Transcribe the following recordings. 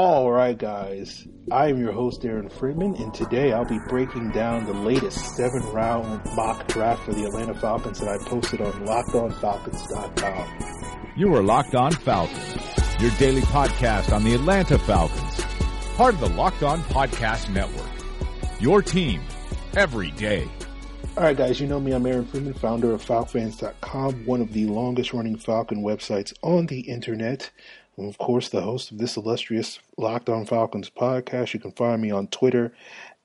All right, guys. I am your host, Aaron Freeman, and today I'll be breaking down the latest seven round mock draft for the Atlanta Falcons that I posted on LockedOnFalcons.com. You are Locked On Falcons, your daily podcast on the Atlanta Falcons, part of the Locked On Podcast Network. Your team every day. All right, guys, you know me. I'm Aaron Freeman, founder of FalcFans.com, one of the longest running Falcon websites on the internet. And of course, the host of this illustrious Locked On Falcons podcast. You can find me on Twitter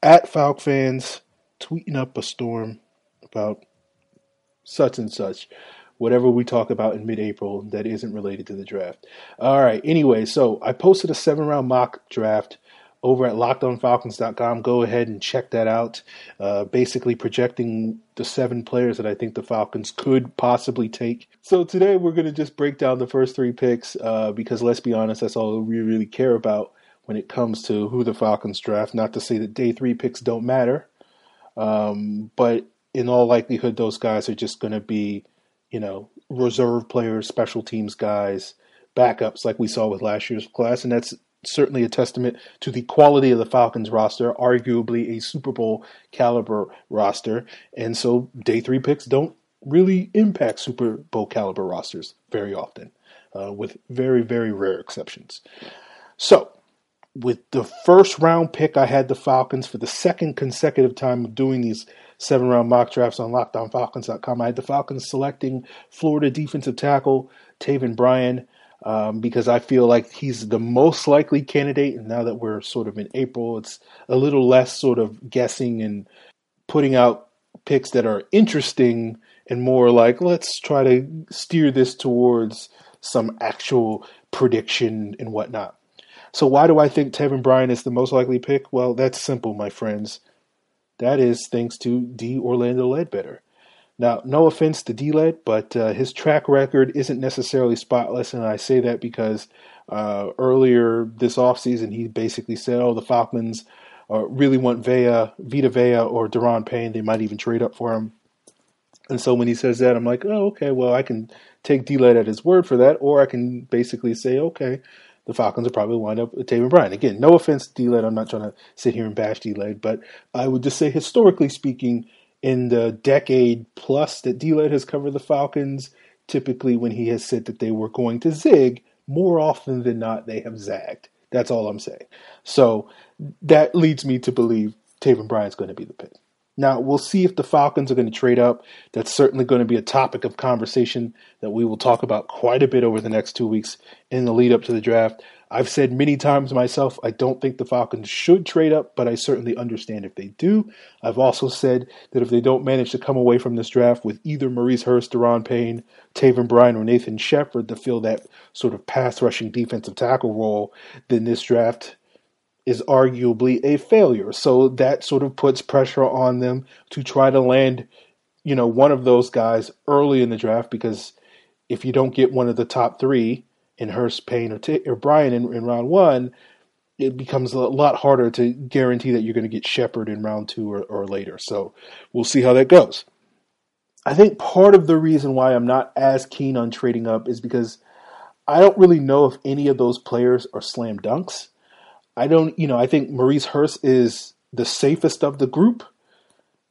at FalcFans, tweeting up a storm about such and such, whatever we talk about in mid April that isn't related to the draft. All right, anyway, so I posted a seven round mock draft over at lockedonfalcons.com. Go ahead and check that out. Uh, basically, projecting the seven players that I think the Falcons could possibly take. So today we're going to just break down the first three picks uh, because let's be honest, that's all we really care about when it comes to who the Falcons draft. Not to say that day three picks don't matter, um, but in all likelihood, those guys are just going to be, you know, reserve players, special teams guys, backups like we saw with last year's class, and that's certainly a testament to the quality of the Falcons roster, arguably a Super Bowl caliber roster. And so day three picks don't really impact Super Bowl caliber rosters very often, uh, with very, very rare exceptions. So, with the first round pick, I had the Falcons for the second consecutive time of doing these seven round mock drafts on LockedOnFalcons.com. I had the Falcons selecting Florida defensive tackle Taven Bryan um, because I feel like he's the most likely candidate. And now that we're sort of in April, it's a little less sort of guessing and putting out picks that are interesting and more like let's try to steer this towards some actual prediction and whatnot. So why do I think Taven Bryan is the most likely pick? Well, that's simple, my friends. That is thanks to D. Orlando Ledbetter. Now, no offense to D-Led, but uh, his track record isn't necessarily spotless, and I say that because uh, earlier this offseason he basically said, "Oh, the Falcons uh, really want Vea, Vita Vea, or Daron Payne. They might even trade up for him." And so when he says that, I'm like, "Oh, okay. Well, I can take D-Led at his word for that, or I can basically say, okay." the Falcons will probably wind up with Taven Bryan. Again, no offense to D-Led. I'm not trying to sit here and bash D-Led, but I would just say historically speaking, in the decade plus that D-Led has covered the Falcons, typically when he has said that they were going to zig, more often than not they have zagged. That's all I'm saying. So that leads me to believe Taven Bryan's going to be the pick. Now, we'll see if the Falcons are going to trade up. That's certainly going to be a topic of conversation that we will talk about quite a bit over the next two weeks in the lead up to the draft. I've said many times myself, I don't think the Falcons should trade up, but I certainly understand if they do. I've also said that if they don't manage to come away from this draft with either Maurice Hurst, Daron Payne, Taven Bryan, or Nathan Shepherd to fill that sort of pass rushing defensive tackle role, then this draft is arguably a failure. So that sort of puts pressure on them to try to land, you know, one of those guys early in the draft because if you don't get one of the top three, in Hurst, Payne, or, T- or Bryan in, in round one, it becomes a lot harder to guarantee that you're going to get Shepherd in round two or, or later. So we'll see how that goes. I think part of the reason why I'm not as keen on trading up is because I don't really know if any of those players are slam dunks. I don't, you know, I think Maurice Hurst is the safest of the group,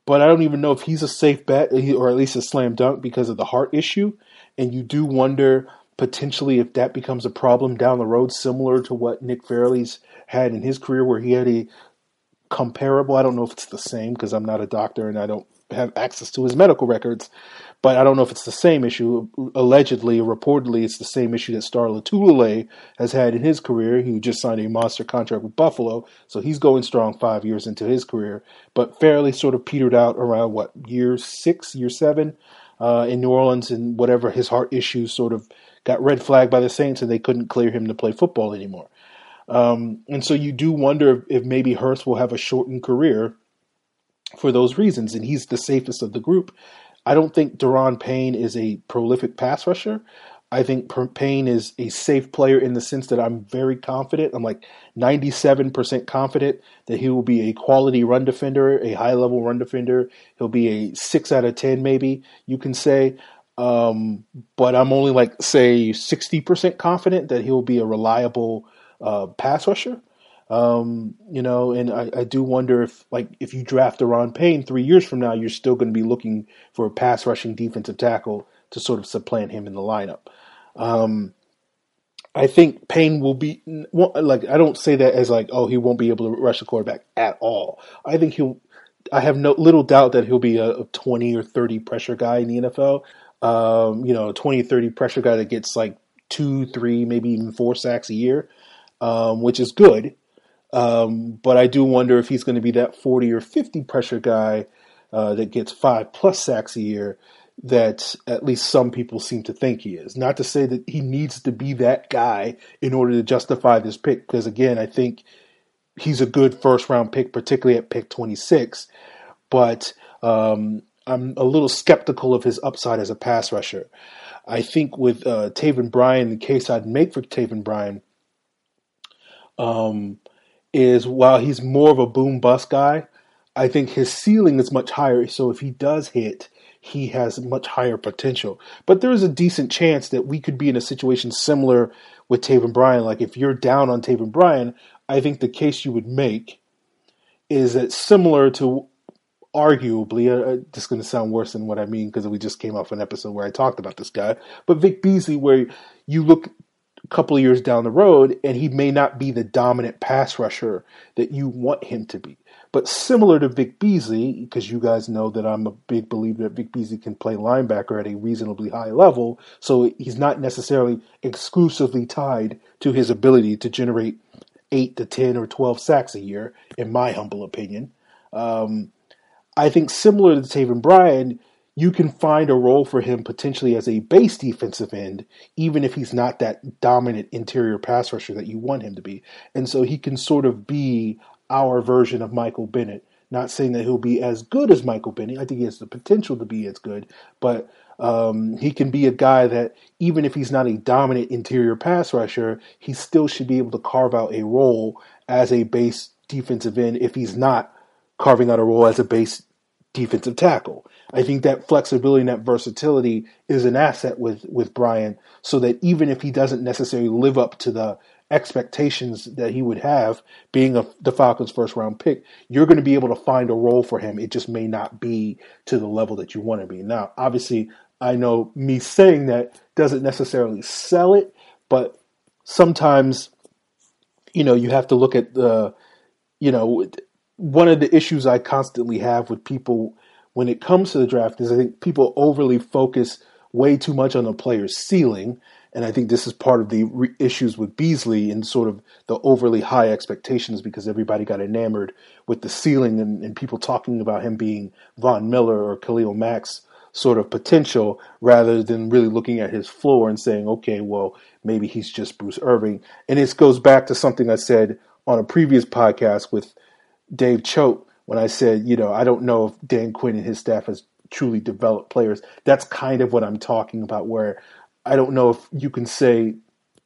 but I don't even know if he's a safe bet or at least a slam dunk because of the heart issue. And you do wonder potentially if that becomes a problem down the road, similar to what Nick Fairley's had in his career, where he had a comparable. I don't know if it's the same because I'm not a doctor and I don't have access to his medical records, but I don't know if it's the same issue. Allegedly, reportedly, it's the same issue that Star Lotulelei has had in his career. He just signed a monster contract with Buffalo, so he's going strong five years into his career. But Fairley sort of petered out around what year six, year seven uh, in New Orleans, and whatever his heart issues sort of got red flagged by the Saints and they couldn't clear him to play football anymore. Um, and so you do wonder if, if maybe Hurst will have a shortened career for those reasons, and he's the safest of the group. I don't think Daron Payne is a prolific pass rusher. I think Payne is a safe player in the sense that I'm very confident. I'm like 97% confident that he will be a quality run defender, a high level run defender. He'll be a 6 out of 10, maybe you can say. Um, but I'm only like say 60% confident that he'll be a reliable uh, pass rusher. Um, you know, and I, I, do wonder if, like, if you draft Daron Payne three years from now, you're still going to be looking for a pass rushing defensive tackle to sort of supplant him in the lineup. Um, I think Payne will be like I don't say that as like oh he won't be able to rush the quarterback at all. I think he'll. I have no little doubt that he'll be a, a twenty or thirty pressure guy in the NFL. Um, you know, a 20, 30 pressure guy that gets like two, three, maybe even four sacks a year, um, which is good. Um, but I do wonder if he's going to be that 40 or 50 pressure guy uh, that gets five plus sacks a year that at least some people seem to think he is. Not to say that he needs to be that guy in order to justify this pick, because again, I think he's a good first round pick, particularly at pick 26. But um, I'm a little skeptical of his upside as a pass rusher. I think with uh, Taven Bryan, the case I'd make for Taven Bryan um, is while he's more of a boom bust guy, I think his ceiling is much higher. So if he does hit, he has much higher potential. But there's a decent chance that we could be in a situation similar with Taven Bryan. Like if you're down on Taven Bryan, I think the case you would make is that similar to arguably, uh, is going to sound worse than what I mean because we just came off an episode where I talked about this guy, but Vic Beasley, where you look a couple of years down the road and he may not be the dominant pass rusher that you want him to be. But similar to Vic Beasley, because you guys know that I'm a big believer that Vic Beasley can play linebacker at a reasonably high level, so he's not necessarily exclusively tied to his ability to generate eight to ten or twelve sacks a year, in my humble opinion. Um, I think similar to Taven Bryan, you can find a role for him potentially as a base defensive end, even if he's not that dominant interior pass rusher that you want him to be. And so he can sort of be our version of Michael Bennett. Not saying that he'll be as good as Michael Bennett. I think he has the potential to be as good, but um, he can be a guy that even if he's not a dominant interior pass rusher, he still should be able to carve out a role as a base defensive end if he's not carving out a role as a base defensive tackle. I think that flexibility and that versatility is an asset with with Bryan, so that even if he doesn't necessarily live up to the expectations that he would have being a, the Falcons' first round pick, you're going to be able to find a role for him. It just may not be to the level that you want to be. Now, obviously, I know me saying that doesn't necessarily sell it, but sometimes, you know, you have to look at the, you know, one of the issues I constantly have with people when it comes to the draft is I think people overly focus way too much on the player's ceiling and I think this is part of the re- issues with Beasley and sort of the overly high expectations because everybody got enamored with the ceiling and, and people talking about him being Von Miller or Khalil Mack's sort of potential rather than really looking at his floor and saying, okay, well, maybe he's just Bruce Irvin. And this goes back to something I said on a previous podcast with Dave Choate when I said, you know, I don't know if Dan Quinn and his staff has truly developed players. That's kind of what I'm talking about, where I don't know if you can say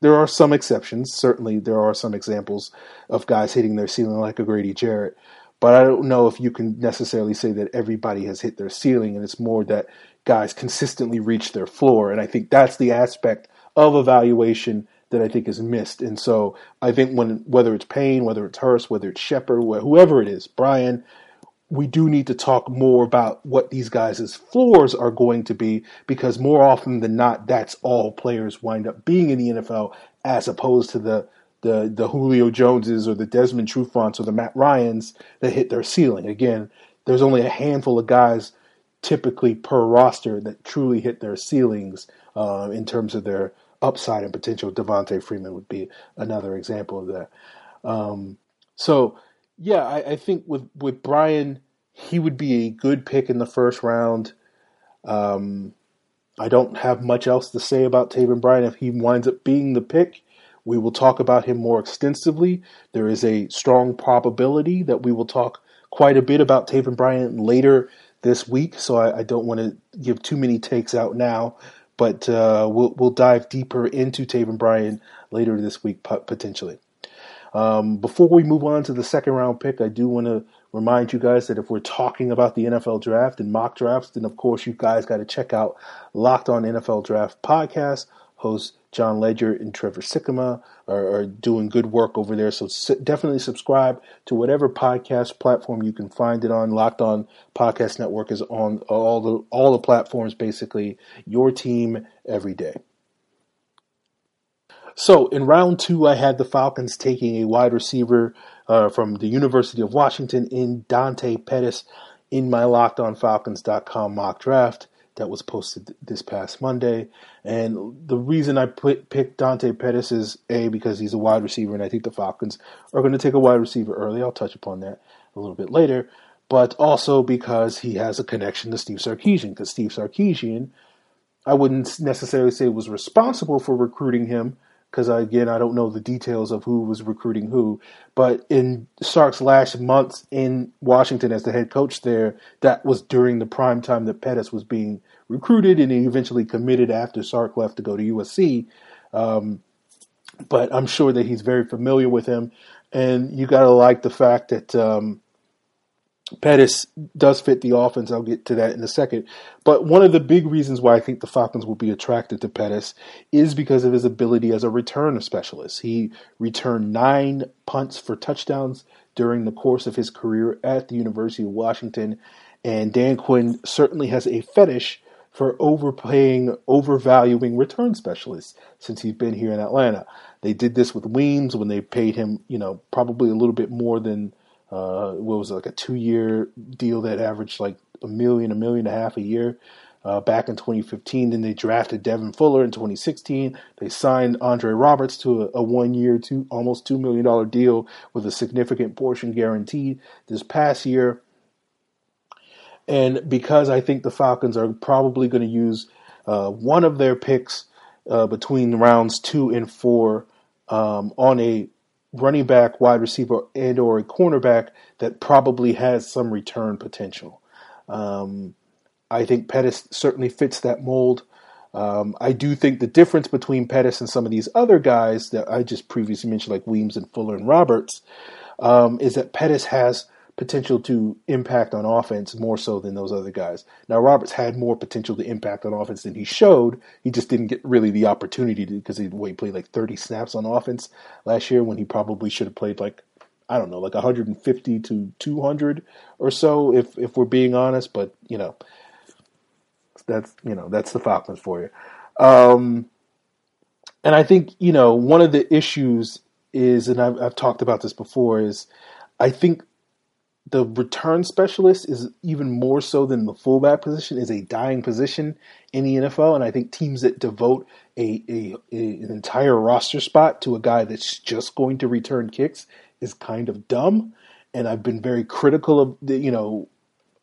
there are some exceptions. Certainly, there are some examples of guys hitting their ceiling like a Grady Jarrett, but I don't know if you can necessarily say that everybody has hit their ceiling, and it's more that guys consistently reach their floor. And I think that's the aspect of evaluation that I think is missed. And so I think when whether it's Payne, whether it's Hurst, whether it's Shepherd, whoever it is, Bryan, we do need to talk more about what these guys' floors are going to be because more often than not, that's all players wind up being in the NFL as opposed to the the, the Julio Joneses or the Desmond Trufants or the Matt Ryans that hit their ceiling. Again, there's only a handful of guys typically per roster that truly hit their ceilings uh, in terms of their upside and potential. Devonta Freeman would be another example of that. Um, so yeah, I, I, think with with Bryan, he would be a good pick in the first round. Um, I don't have much else to say about Taven Bryan. If he winds up being the pick, we will talk about him more extensively. There is a strong probability that we will talk quite a bit about Taven Bryan later this week. So I, I don't want to give too many takes out now, but uh, we'll we'll dive deeper into Taven Bryan later this week potentially. Um, before we move on to the second round pick, I do want to remind you guys that if we're talking about the NFL draft and mock drafts, then of course you guys got to check out Locked On NFL Draft podcast hosts Jon Ledyard and Trevor Sikkema are, are doing good work over there. So definitely subscribe to whatever podcast platform you can find it on. Locked On Podcast Network is on all the all the platforms. Basically, your team every day. So in round two, I had the Falcons taking a wide receiver uh, from the University of Washington in Dante Pettis in my LockedOnFalcons.com mock draft that was posted this past Monday. And the reason I put, picked Dante Pettis is A, because he's a wide receiver, and I think the Falcons are going to take a wide receiver early. I'll touch upon that a little bit later. But also because he has a connection to Steve Sarkisian, because Steve Sarkisian, I wouldn't necessarily say was responsible for recruiting him, because again, I don't know the details of who was recruiting who. But in Sark's last months in Washington as the head coach there, that was during the prime time that Pettis was being recruited, and he eventually committed after Sark left to go to USC. Um, but I'm sure that he's very familiar with him, and you got to like the fact that um, Pettis does fit the offense. I'll get to that in a second. But one of the big reasons why I think the Falcons will be attracted to Pettis is because of his ability as a return specialist. He returned nine punts for touchdowns during the course of his career at the University of Washington. And Dan Quinn certainly has a fetish for overpaying, overvaluing return specialists since he's been here in Atlanta. They did this with Weems when they paid him, you know, probably a little bit more than – uh, what was it, like a two year deal that averaged like a million, a million and a half a year. Uh, back in 2015. Then they drafted Devin Fuller in 2016. They signed Andre Roberts to a, a one year, two almost $2 million deal with a significant portion guaranteed this past year. And because I think the Falcons are probably going to use uh, one of their picks uh, between rounds two and four um, on a running back, wide receiver, and or a cornerback that probably has some return potential. Um, I think Pettis certainly fits that mold. Um, I do think the difference between Pettis and some of these other guys that I just previously mentioned, like Weems and Fuller and Roberts, um, is that Pettis has potential to impact on offense more so than those other guys. Now, Roberts had more potential to impact on offense than he showed. He just didn't get really the opportunity to because he, he played like 30 snaps on offense last year when he probably should have played like I don't know, like 150 to 200 or so, if if we're being honest. But you know, that's you know that's the Falcons for you. Um, and I think you know one of the issues is, and I've, I've talked about this before, is I think the return specialist is even more so than the fullback position is a dying position in the NFL, and I think teams that devote a, a, a, an entire roster spot to a guy that's just going to return kicks is kind of dumb. And I've been very critical of the, you know,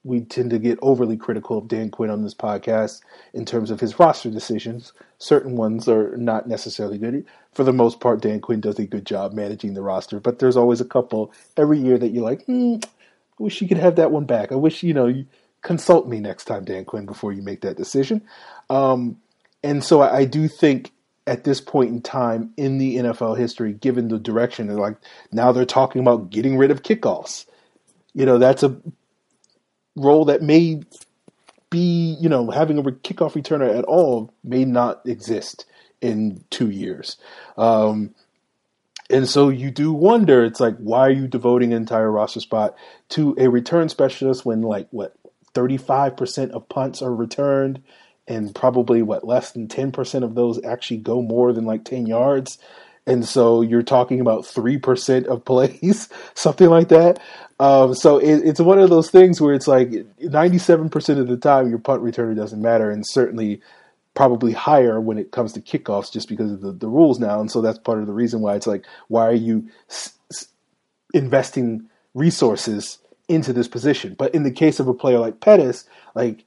we tend to get overly critical of Dan Quinn on this podcast in terms of his roster decisions. Certain ones are not necessarily good. For the most part, Dan Quinn does a good job managing the roster, but there's always a couple every year that you're like, hmm, wish you could have that one back. I wish, you know, you consult me next time, Dan Quinn, before you make that decision. Um, and so I, I, do think at this point in time in the NFL history, given the direction, they're like now they're talking about getting rid of kickoffs. You know, that's a role that may be, you know, having a kickoff returner at all may not exist in two years. Um, and so you do wonder, it's like, why are you devoting an entire roster spot to a return specialist when, like, what, 35% of punts are returned and probably, what, less than 10% of those actually go more than like 10 yards? And so you're talking about 3% of plays, something like that. Um, so it, it's one of those things where it's like 97% of the time your punt returner doesn't matter. And certainly probably higher when it comes to kickoffs just because of the, the rules now. And so that's part of the reason why it's like, why are you s- s- investing resources into this position? But in the case of a player like Pettis, like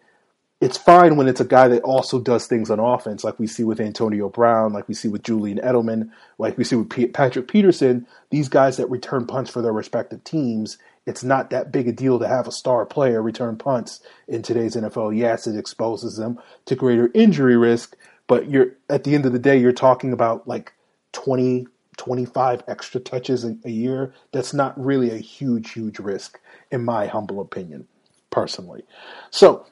it's fine when it's a guy that also does things on offense, like we see with Antonio Brown, like we see with Julian Edelman, like we see with P- Patrick Peterson. These guys that return punts for their respective teams it's not that big a deal to have a star player return punts in today's NFL. Yes, it exposes them to greater injury risk, but you're at the end of the day, you're talking about like 20, 25 extra touches a, a year. That's not really a huge, huge risk, in my humble opinion, personally. So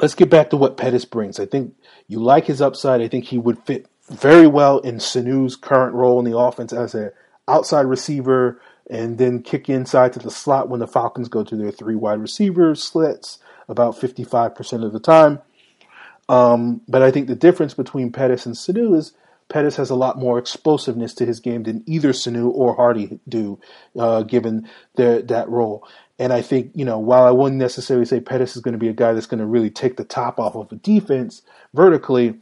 let's get back to what Pettis brings. I think you like his upside. I think he would fit very well in Sanu's current role in the offense as an outside receiver and then kick inside to the slot when the Falcons go to their three wide receiver slits about 55% of the time. Um, but I think the difference between Pettis and Sanu is Pettis has a lot more explosiveness to his game than either Sanu or Hardy do, uh, given that role. And I think, you know, while I wouldn't necessarily say Pettis is going to be a guy that's going to really take the top off of a defense vertically,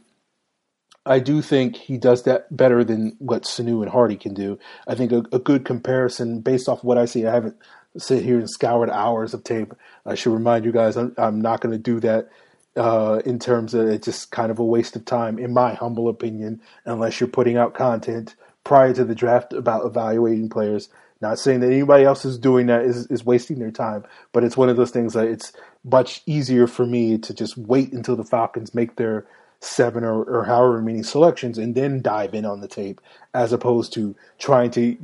I do think he does that better than what Sanu and Hardy can do. I think a, a good comparison based off what I see, I haven't sit here and scoured hours of tape. I should remind you guys, I'm, I'm not going to do that uh, in terms of it's just kind of a waste of time, in my humble opinion, unless you're putting out content prior to the draft about evaluating players. Not saying that anybody else is doing that is, is wasting their time, but it's one of those things that it's much easier for me to just wait until the Falcons make their seven or, or however many selections and then dive in on the tape as opposed to trying to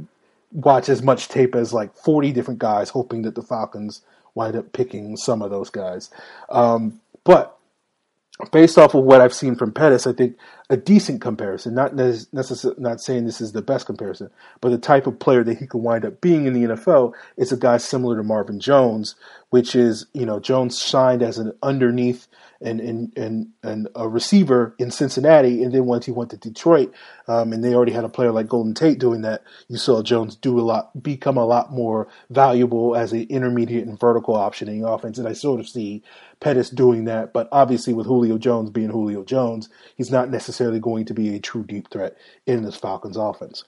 watch as much tape as like 40 different guys hoping that the Falcons wind up picking some of those guys. Um, but based off of what I've seen from Pettis, I think a decent comparison, not necessarily not saying this is the best comparison, but the type of player that he could wind up being in the NFL is a guy similar to Marvin Jones, which is, you know, Jones signed as an underneath and and and, and a receiver in Cincinnati, and then once he went to Detroit, um, and they already had a player like Golden Tate doing that, you saw Jones do a lot, become a lot more valuable as an intermediate and vertical option in the offense, and I sort of see Pettis doing that, but obviously with Julio Jones being Julio Jones, he's not necessarily going to be a true deep threat in this Falcons offense.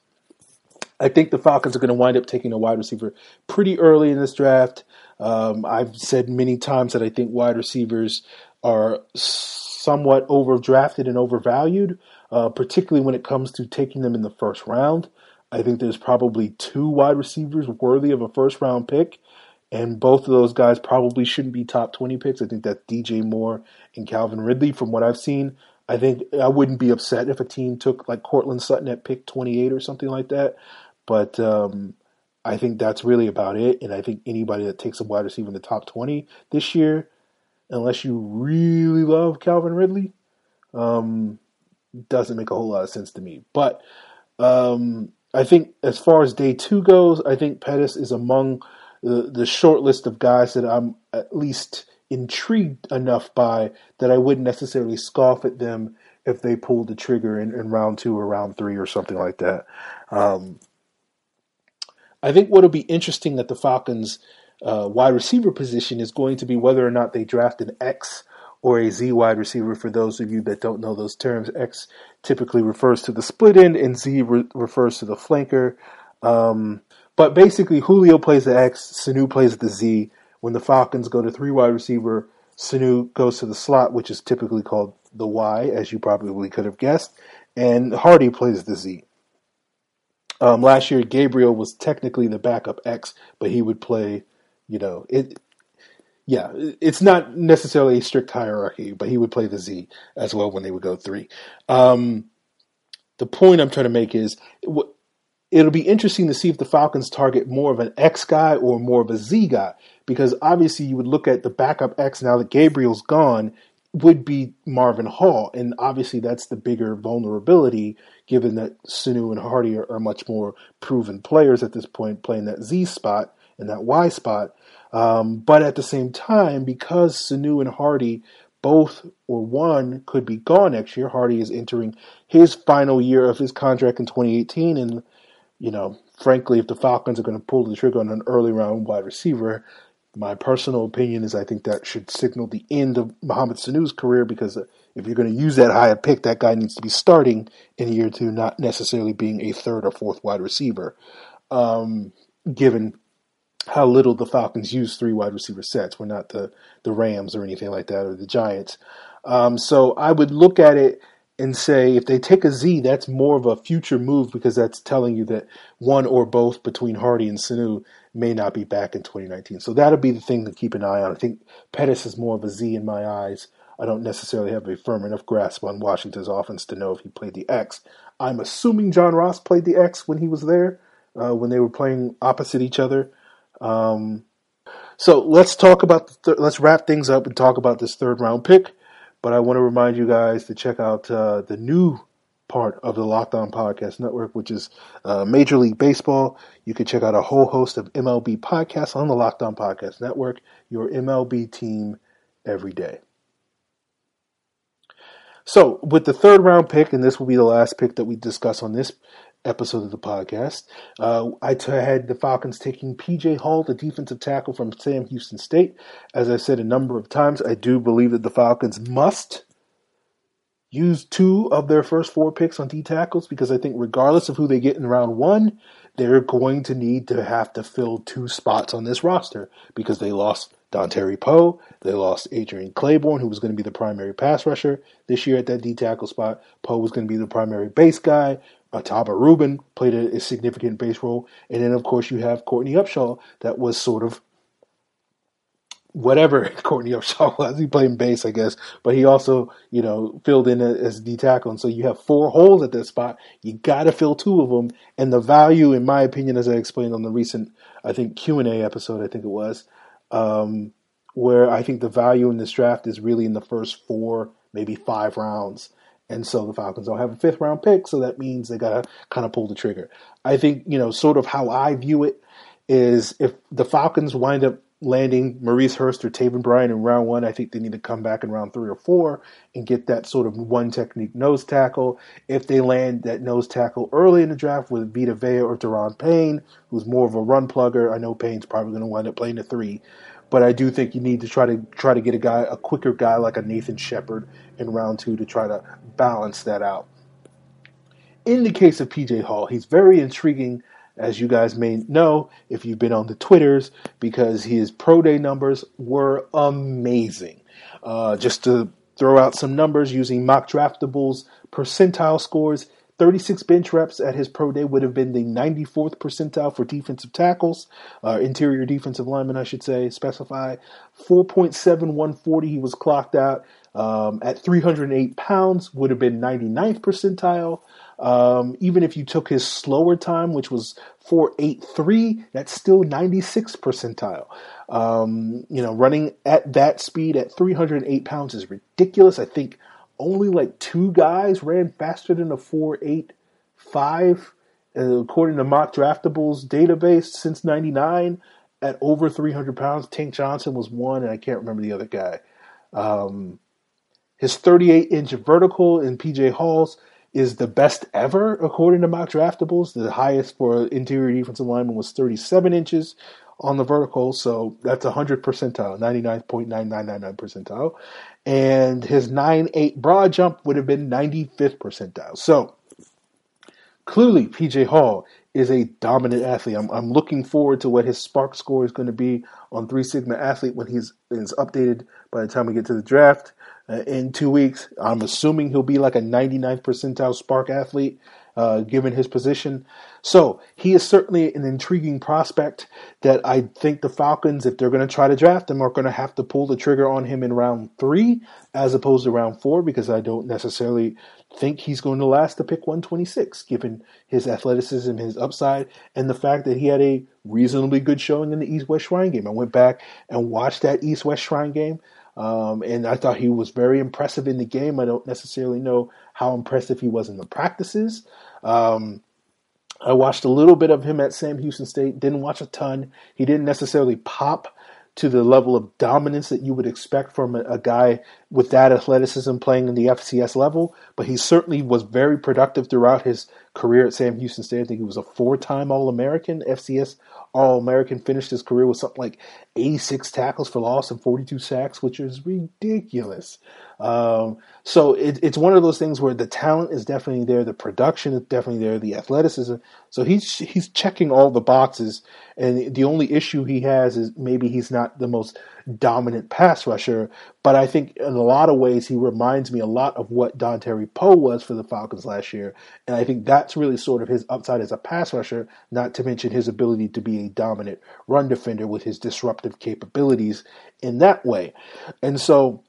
I think the Falcons are going to wind up taking a wide receiver pretty early in this draft. Um, I've said many times that I think wide receivers are somewhat overdrafted and overvalued, uh, particularly when it comes to taking them in the first round. I think there's probably two wide receivers worthy of a first round pick, and both of those guys probably shouldn't be top 20 picks. I think that's DJ Moore and Calvin Ridley from what I've seen. I think I wouldn't be upset if a team took like Courtland Sutton at pick 28 or something like that. But um, I think that's really about it. And I think anybody that takes a wide receiver in the top 20 this year unless you really love Calvin Ridley, um, doesn't make a whole lot of sense to me. But um, I think as far as day two goes, I think Pettis is among the, the short list of guys that I'm at least intrigued enough by that I wouldn't necessarily scoff at them if they pulled the trigger in, in round two or round three or something like that. Um, I think what'll be interesting that the Falcons uh, wide receiver position is going to be whether or not they draft an X or a Z wide receiver. For those of you that don't know those terms, X typically refers to the split end, and Z re- refers to the flanker. Um, but basically, Julio plays the X, Sanu plays the Z. When the Falcons go to three wide receiver, Sanu goes to the slot, which is typically called the Y, as you probably could have guessed, and Hardy plays the Z. Um, last year, Gabriel was technically the backup X, but he would play you know, it. Yeah, it's not necessarily a strict hierarchy, but he would play the Z as well when they would go three. Um, the point I'm trying to make is it'll be interesting to see if the Falcons target more of an X guy or more of a Z guy, because obviously you would look at the backup X now that Gabriel's gone would be Marvin Hall, and obviously that's the bigger vulnerability given that Sanu and Hardy are, are much more proven players at this point playing that Z spot and that Y spot. Um, but at the same time, because Sanu and Hardy both or one could be gone next year, Hardy is entering his final year of his contract in 2018. And, you know, frankly, if the Falcons are going to pull the trigger on an early round wide receiver, my personal opinion is I think that should signal the end of Mohamed Sanu's career because if you're going to use that high a pick, that guy needs to be starting in year two, not necessarily being a third or fourth wide receiver. Um, given how little the Falcons use three wide receiver sets. We're not the the Rams or anything like that or the Giants. Um, so I would look at it and say if they take a Z, that's more of a future move because that's telling you that one or both between Hardy and Sanu may not be back in 2019. So that'll be the thing to keep an eye on. I think Pettis is more of a Z in my eyes. I don't necessarily have a firm enough grasp on Washington's offense to know if he played the X. I'm assuming John Ross played the X when he was there, uh, when they were playing opposite each other. Um, so let's talk about th- let's wrap things up and talk about this third round pick. But I want to remind you guys to check out uh, the new part of the Locked On Podcast Network, which is uh, Major League Baseball. You can check out a whole host of MLB podcasts on the Locked On Podcast Network, your MLB team every day. So, with the third round pick, and this will be the last pick that we discuss on this episode of the podcast, uh, I t- had the Falcons taking PJ Hall, the defensive tackle from Sam Houston State. As I said a number of times, I do believe that the Falcons must use two of their first four picks on D tackles because I think, regardless of who they get in round one, they're going to need to have to fill two spots on this roster because they lost Dontari Poe, they lost Adrian Clayborn, who was going to be the primary pass rusher this year at that D tackle spot. Poe was going to be the primary base guy. Ahtyba Rubin played a, a, significant base role, and then of course you have Courtney Upshaw that was sort of whatever Courtney Upshaw was. He played base, I guess, but he also, you know, filled in as D tackle. And so you have four holes at that spot. You got to fill two of them. And the value, in my opinion, as I explained on the recent, I think Q and A episode, I think it was, um, where I think the value in this draft is really in the first four, maybe five rounds. And so the Falcons don't have a fifth round pick, so that means they got to kind of pull the trigger. I think, you know, sort of how I view it is if the Falcons wind up landing Maurice Hurst or Taven Bryan in round one. I think they need to come back in round three or four and get that sort of one technique nose tackle. If they land that nose tackle early in the draft with Vita Vea or Daron Payne, who's more of a run plugger, I know Payne's probably going to wind up playing the three. But I do think you need to try to try to get a guy, a quicker guy like a Nathan Shepherd in round two to try to balance that out. In the case of PJ Hall, he's very intriguing as you guys may know if you've been on the Twitters, because his pro day numbers were amazing. Uh, just to throw out some numbers using mock draftables percentile scores. 36 bench reps at his pro day would have been the 94th percentile for defensive tackles, uh, interior defensive linemen, I should say, specify. 4.7140 he was clocked out um, at 308 pounds, would have been 99th percentile. Um, even if you took his slower time, which was 483, that's still 96 percentile. Um, you know, running at that speed at 308 pounds is ridiculous. I think only like two guys ran faster than a 485, uh, according to Mock Draftables database since 99 at over 300 pounds. Tank Johnson was one, and I can't remember the other guy. Um, his 38 inch vertical in PJ Hall's is the best ever according to mock draftables. The highest for interior defensive lineman was 37 inches on the vertical, so that's 100 percentile, 99.9999 percentile. And his 9-8 broad jump would have been 95th percentile. So clearly, PJ Hall is a dominant athlete. I'm, I'm looking forward to what his SPARQ score is going to be on Three Sigma Athlete when he's is updated by the time we get to the draft uh, in two weeks. I'm assuming he'll be like a 99th percentile SPARQ athlete, uh, given his position. So he is certainly an intriguing prospect that I think the Falcons, if they're going to try to draft him, are going to have to pull the trigger on him in round three as opposed to round four because I don't necessarily think he's going to last to pick 126, given his athleticism, his upside, and the fact that he had a reasonably good showing in the East West Shrine game. I went back and watched that East West Shrine game. Um, and I thought he was very impressive in the game. I don't necessarily know how impressive he was in the practices. Um, I watched a little bit of him at Sam Houston State, didn't watch a ton. He didn't necessarily pop to the level of dominance that you would expect from a, a, guy with that athleticism playing in the FCS level, but he certainly was very productive throughout his career at Sam Houston State. I think he was a four time All American, FCS All American, finished his career with something like 86 tackles for loss and 42 sacks, which is ridiculous. Um, so it, it's one of those things where the talent is definitely there, the production is definitely there, the athleticism. So he's he's checking all the boxes, and the only issue he has is maybe he's not the most dominant pass rusher. But I think in a lot of ways he reminds me a lot of what Dontari Poe was for the Falcons last year, and I think that's really sort of his upside as a pass rusher. Not to mention his ability to be a dominant run defender with his disruptive capabilities in that way, and so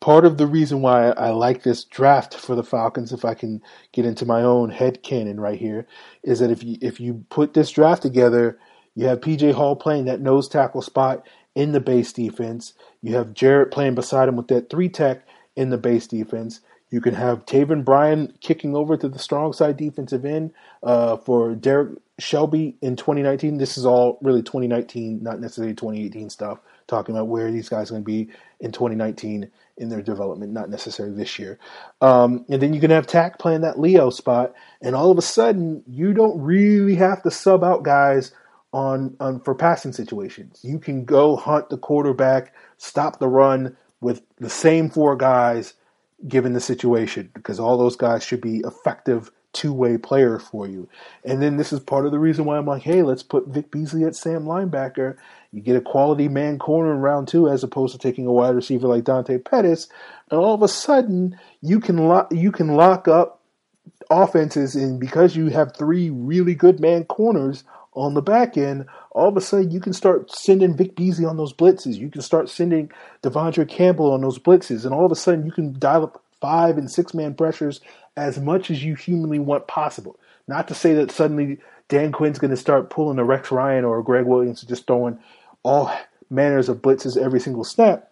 part of the reason why I like this draft for the Falcons, if I can get into my own head canon right here, is that if you if you put this draft together, you have PJ Hall playing that nose tackle spot in the base defense. You have Jarrett playing beside him with that three tech in the base defense. You can have Taven Bryan kicking over to the strong side defensive end uh, for Derrick Shelby in 2019. This is all really 2019, not necessarily 2018 stuff. Talking about where these guys are going to be in 2019 in their development, not necessarily this year. Um, and then you can have Takk playing that Leo spot, and all of a sudden you don't really have to sub out guys on, on for passing situations. You can go hunt the quarterback, stop the run with the same four guys given the situation because all those guys should be effective two way player for you. And then this is part of the reason why I'm like, hey, let's put Vic Beasley at Sam linebacker. You get a quality man corner in round two as opposed to taking a wide receiver like Dante Pettis, and all of a sudden you can lock you can lock up offenses and because you have three really good man corners on the back end, all of a sudden you can start sending Vic Beasley on those blitzes. You can start sending De'Vondre Campbell on those blitzes, and all of a sudden you can dial up five and six man pressures as much as you humanly want possible. Not to say that suddenly Dan Quinn's going to start pulling a Rex Ryan or a Gregg Williams and just throwing all manners of blitzes every single snap,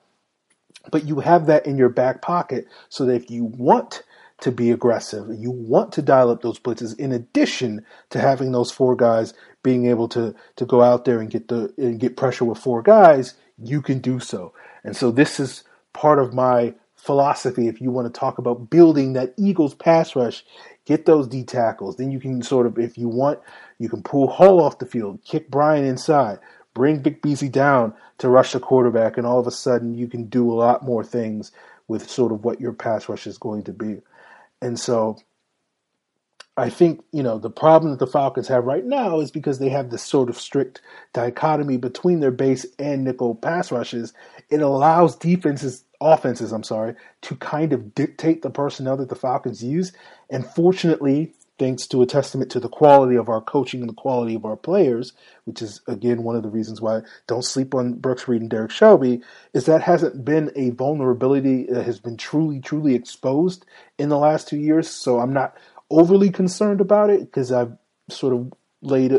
but you have that in your back pocket so that if you want to be aggressive, you want to dial up those blitzes in addition to having those four guys being able to to go out there and get the and get pressure with four guys, you can do so. And so this is part of my philosophy if you want to talk about building that Eagles pass rush, get those D tackles. Then you can sort of if you want, you can pull Hull off the field, kick Bryan inside, bring Vic Beasley down to rush the quarterback, and all of a sudden you can do a lot more things with sort of what your pass rush is going to be. And so I think, you know, the problem that the Falcons have right now is because they have this sort of strict dichotomy between their base and nickel pass rushes. It allows defenses, offenses, I'm sorry, to kind of dictate the personnel that the Falcons use. And fortunately, thanks to a testament to the quality of our coaching and the quality of our players, which is again one of the reasons why don't sleep on Brooks Reed and Derrick Shelby, is that hasn't been a vulnerability that has been truly, truly exposed in the last two years. So I'm not overly concerned about it because I've sort of laid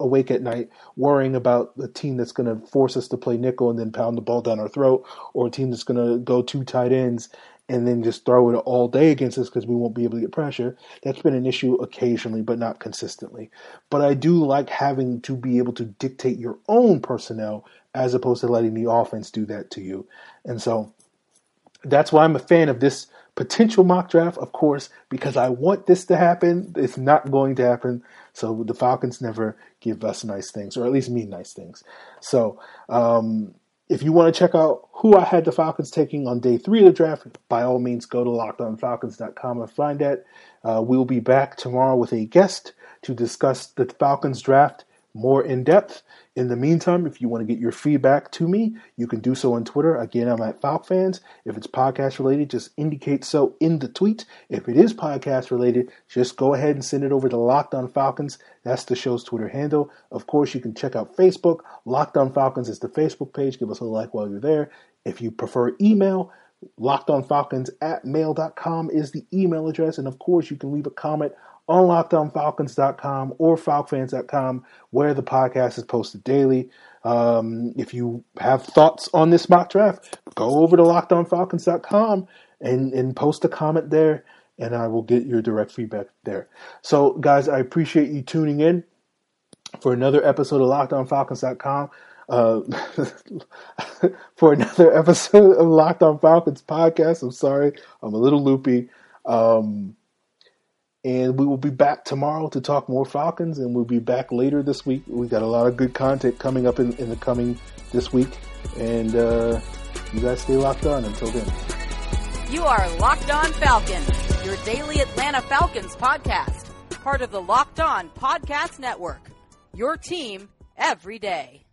awake at night worrying about the team that's going to force us to play nickel and then pound the ball down our throat, or a team that's going to go two tight ends and then just throw it all day against us because we won't be able to get pressure. That's been an issue occasionally, but not consistently. But I do like having to be able to dictate your own personnel as opposed to letting the offense do that to you. And so that's why I'm a fan of this potential mock draft, of course, because I want this to happen. It's not going to happen. So the Falcons never give us nice things, or at least me nice things. So um, if you want to check out who I had the Falcons taking on day three of the draft, by all means, go to lockedonfalcons.com and find that. Uh, we'll be back tomorrow with a guest to discuss the Falcons draft more in depth. In the meantime, if you want to get your feedback to me, you can do so on Twitter. Again, I'm at FalcFans. If it's podcast related, just indicate so in the tweet. If it is podcast related, just go ahead and send it over to Locked On Falcons. That's the show's Twitter handle. Of course, you can check out Facebook. Locked On Falcons is the Facebook page. Give us a like while you're there. If you prefer email, lockedonfalcons at mail.com is the email address. And of course, you can leave a comment on lockedonfalcons.com or falcfans.com where the podcast is posted daily. Um, if you have thoughts on this mock draft, go over to lockedonfalcons.com and, and post a comment there, and I will get your direct feedback there. So, guys, I appreciate you tuning in for another episode of lockedonfalcons.com. Uh, for another episode of Locked On Falcons podcast. I'm sorry, I'm a little loopy. Um, and we will be back tomorrow to talk more Falcons, and we'll be back later this week. We got a lot of good content coming up in, in the coming this week, and uh, you guys stay locked on until then. You are Locked On Falcons, your daily Atlanta Falcons podcast, part of the Locked On Podcast Network. Your team every day.